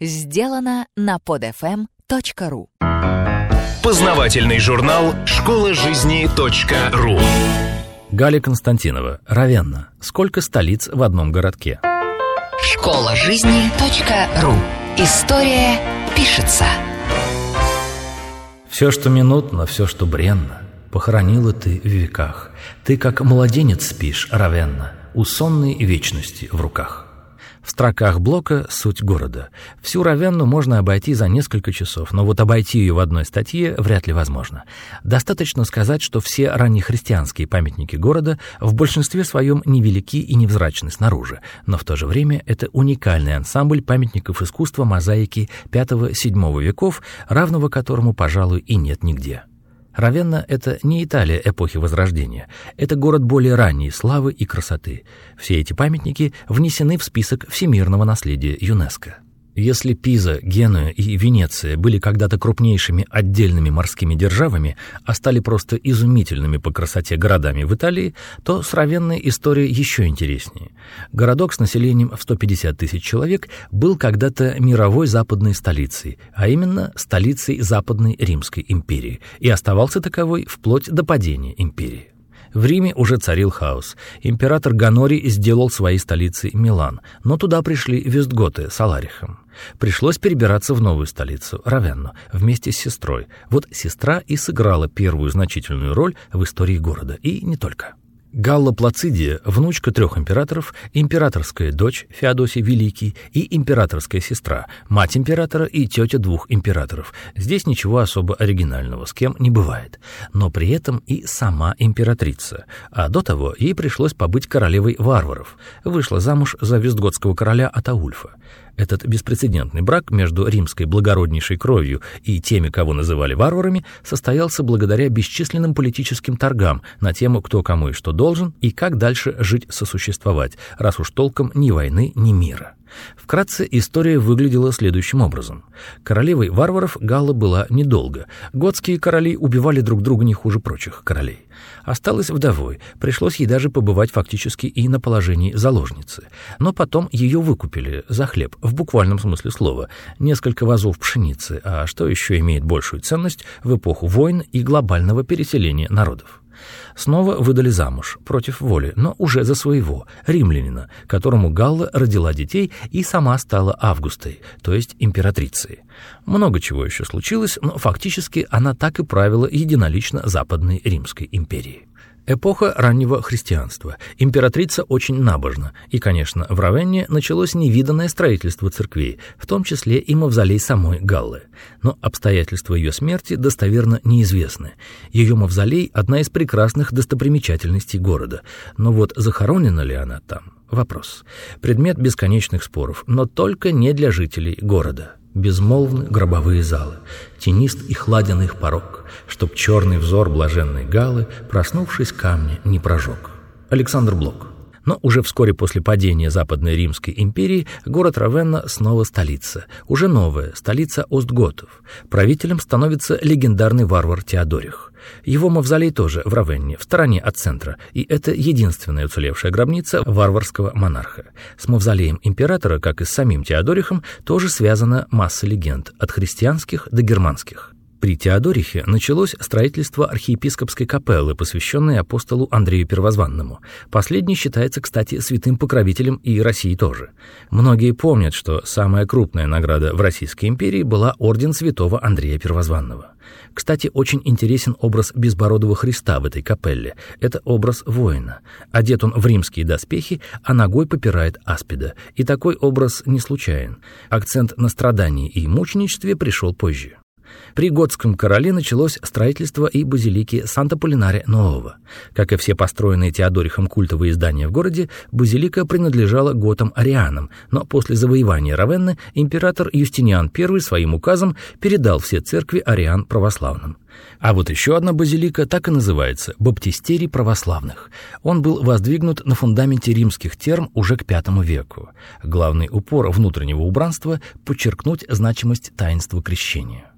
сделано на podfm.ru Познавательный журнал «Школа жизни .ру» Галя Константинова, Равенна. Сколько столиц в одном городке? Школа жизни .ру История пишется. Все, что минутно, все, что бренно, Похоронила ты в веках. Ты, как младенец, спишь, Равенна, У сонной вечности в руках. В строках блока суть города. Всю Равенну можно обойти за несколько часов, но вот обойти ее в одной статье вряд ли возможно. Достаточно сказать, что все раннехристианские памятники города в большинстве своем невелики и невзрачны снаружи, но в то же время это уникальный ансамбль памятников искусства мозаики V-VII веков, равного которому, пожалуй, и нет нигде. Равенна — это не Италия эпохи Возрождения. Это город более ранней славы и красоты. Все эти памятники внесены в список всемирного наследия ЮНЕСКО. Если Пиза, Генуя и Венеция были когда-то крупнейшими отдельными морскими державами, а стали просто изумительными по красоте городами в Италии, то с Равенной история еще интереснее. Городок с населением в 150 тысяч человек был когда-то мировой западной столицей, а именно столицей Западной Римской империи, и оставался таковой вплоть до падения империи. В Риме уже царил хаос. Император Ганорий сделал своей столицей Милан, но туда пришли вестготы с Аларихом. Пришлось перебираться в новую столицу, Равенну, вместе с сестрой. Вот сестра и сыграла первую значительную роль в истории города, и не только. Галла Плацидия, внучка трех императоров, императорская дочь Феодосий Великий и императорская сестра, мать императора и тетя двух императоров. Здесь ничего особо оригинального, с кем не бывает. Но при этом и сама императрица. А до того ей пришлось побыть королевой варваров. Вышла замуж за вестготского короля Атаульфа. Этот беспрецедентный брак между римской благороднейшей кровью и теми, кого называли варварами, состоялся благодаря бесчисленным политическим торгам на тему, кто кому и что должен, и как дальше жить сосуществовать, раз уж толком ни войны, ни мира. Вкратце история выглядела следующим образом. Королевой варваров Галла была недолго. Готские короли убивали друг друга не хуже прочих королей. Осталась вдовой, пришлось ей даже побывать фактически и на положении заложницы. Но потом ее выкупили за хлеб, в буквальном смысле слова, несколько вазов пшеницы, а что еще имеет большую ценность в эпоху войн и глобального переселения народов. Снова выдали замуж, против воли, но уже за своего, римлянина, которому Галла родила детей и сама стала Августой, то есть императрицей. Много чего еще случилось, но фактически она так и правила единолично Западной Римской империей. Эпоха раннего христианства. Императрица очень набожна, и, конечно, в Равенне началось невиданное строительство церквей, в том числе и мавзолей самой Галлы. Но обстоятельства ее смерти достоверно неизвестны. Ее мавзолей – одна из прекрасных достопримечательностей города, но вот захоронена ли она там – вопрос. Предмет бесконечных споров, но только не для жителей города безмолвны гробовые залы, тенист и хладен их порог, чтоб черный взор блаженной галы, проснувшись камня, не прожег. Александр Блок но уже вскоре после падения Западной Римской империи город Равенна снова столица, уже новая, столица Остготов. Правителем становится легендарный варвар Теодорих. Его мавзолей тоже в Равенне, в стороне от центра, и это единственная уцелевшая гробница варварского монарха. С мавзолеем императора, как и с самим Теодорихом, тоже связана масса легенд, от христианских до германских. При Теодорихе началось строительство архиепископской капеллы, посвященной апостолу Андрею Первозванному. Последний считается, кстати, святым покровителем и России тоже. Многие помнят, что самая крупная награда в Российской империи была орден святого Андрея Первозванного. Кстати, очень интересен образ безбородого Христа в этой капелле. Это образ воина. Одет он в римские доспехи, а ногой попирает аспида. И такой образ не случайен. Акцент на страдании и мученичестве пришел позже. При готском короле началось строительство и базилики Санта-Полинаре Нового. Как и все построенные Теодорихом культовые здания в городе, базилика принадлежала готам-арианам, но после завоевания Равенны император Юстиниан I своим указом передал все церкви ариан православным. А вот еще одна базилика так и называется – Баптистерий православных. Он был воздвигнут на фундаменте римских терм уже к V веку. Главный упор внутреннего убранства – подчеркнуть значимость таинства крещения.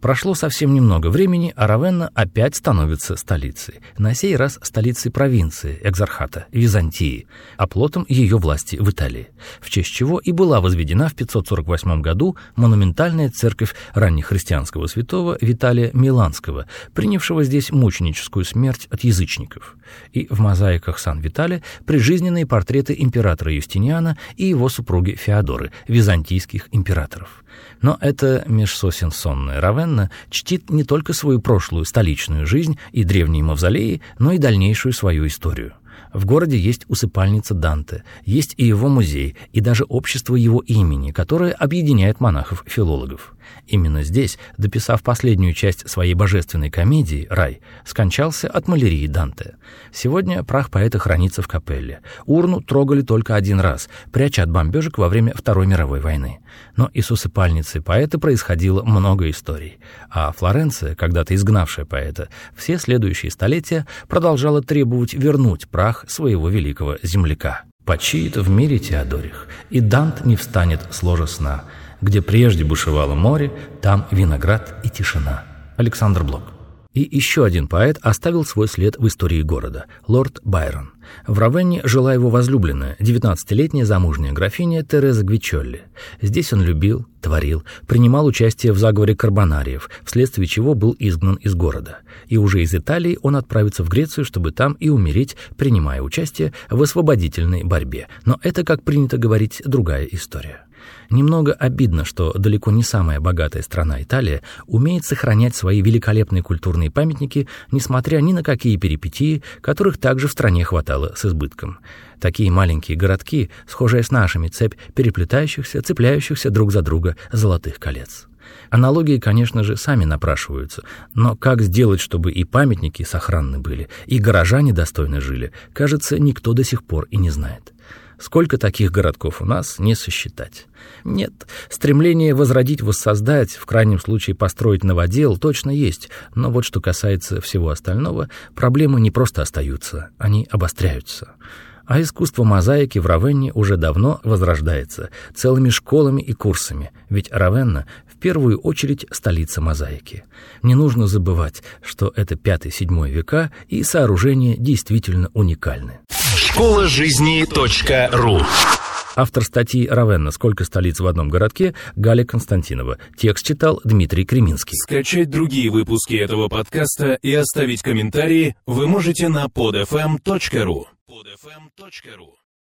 Прошло совсем немного времени, а Равенна опять становится столицей. На сей раз столицей провинции, экзархата, Византии, оплотом ее власти в Италии. В честь чего и была возведена в 548 году монументальная церковь раннехристианского святого Виталия Миланского, принявшего здесь мученическую смерть от язычников. И в мозаиках Сан-Виталия прижизненные портреты императора Юстиниана и его супруги Феодоры, византийских императоров. Но эта межсосен сонная Равенна чтит не только свою прошлую столичную жизнь и древние мавзолеи, но и дальнейшую свою историю. В городе есть усыпальница Данте, есть и его музей, и даже общество его имени, которое объединяет монахов-филологов. Именно здесь, дописав последнюю часть своей божественной комедии «Рай», скончался от малярии Данте. Сегодня прах поэта хранится в капелле. Урну трогали только один раз, пряча от бомбежек во время Второй мировой войны. Но и с усыпальницей поэта происходило много историй. А Флоренция, когда-то изгнавшая поэта, все следующие столетия продолжала требовать вернуть прах своего великого земляка. Почиет в мире Теодорих, и Дант не встанет с ложа сна — где прежде бушевало море, там виноград и тишина. Александр Блок. И еще один поэт оставил свой след в истории города – лорд Байрон. В Равенне жила его возлюбленная, 19-летняя замужняя графиня Тереза Гвичолли. Здесь он любил, творил, принимал участие в заговоре карбонариев, вследствие чего был изгнан из города. И уже из Италии он отправится в Грецию, чтобы там и умереть, принимая участие в освободительной борьбе. Но это, как принято говорить, другая история. Немного обидно, что далеко не самая богатая страна Италия умеет сохранять свои великолепные культурные памятники, несмотря ни на какие перипетии, которых также в стране хватало с избытком. Такие маленькие городки, схожие с нашими, цепь переплетающихся, цепляющихся друг за друга золотых колец. Аналогии, конечно же, сами напрашиваются, но как сделать, чтобы и памятники сохранны были, и горожане достойно жили, кажется, никто до сих пор и не знает. Сколько таких городков у нас, не сосчитать. Нет, стремление возродить, воссоздать, в крайнем случае построить новодел, точно есть, но вот что касается всего остального, проблемы не просто остаются, они обостряются. А искусство мозаики в Равенне уже давно возрождается целыми школами и курсами, ведь Равенна в первую очередь столица мозаики. Не нужно забывать, что это 5-7 века и сооружения действительно уникальны. Школа жизни .ру Автор статьи «Равенна. Сколько столиц в одном городке» Галя Константинова. Текст читал Дмитрий Креминский. Скачать другие выпуски этого подкаста и оставить комментарии вы можете на podfm.ru podfm.ru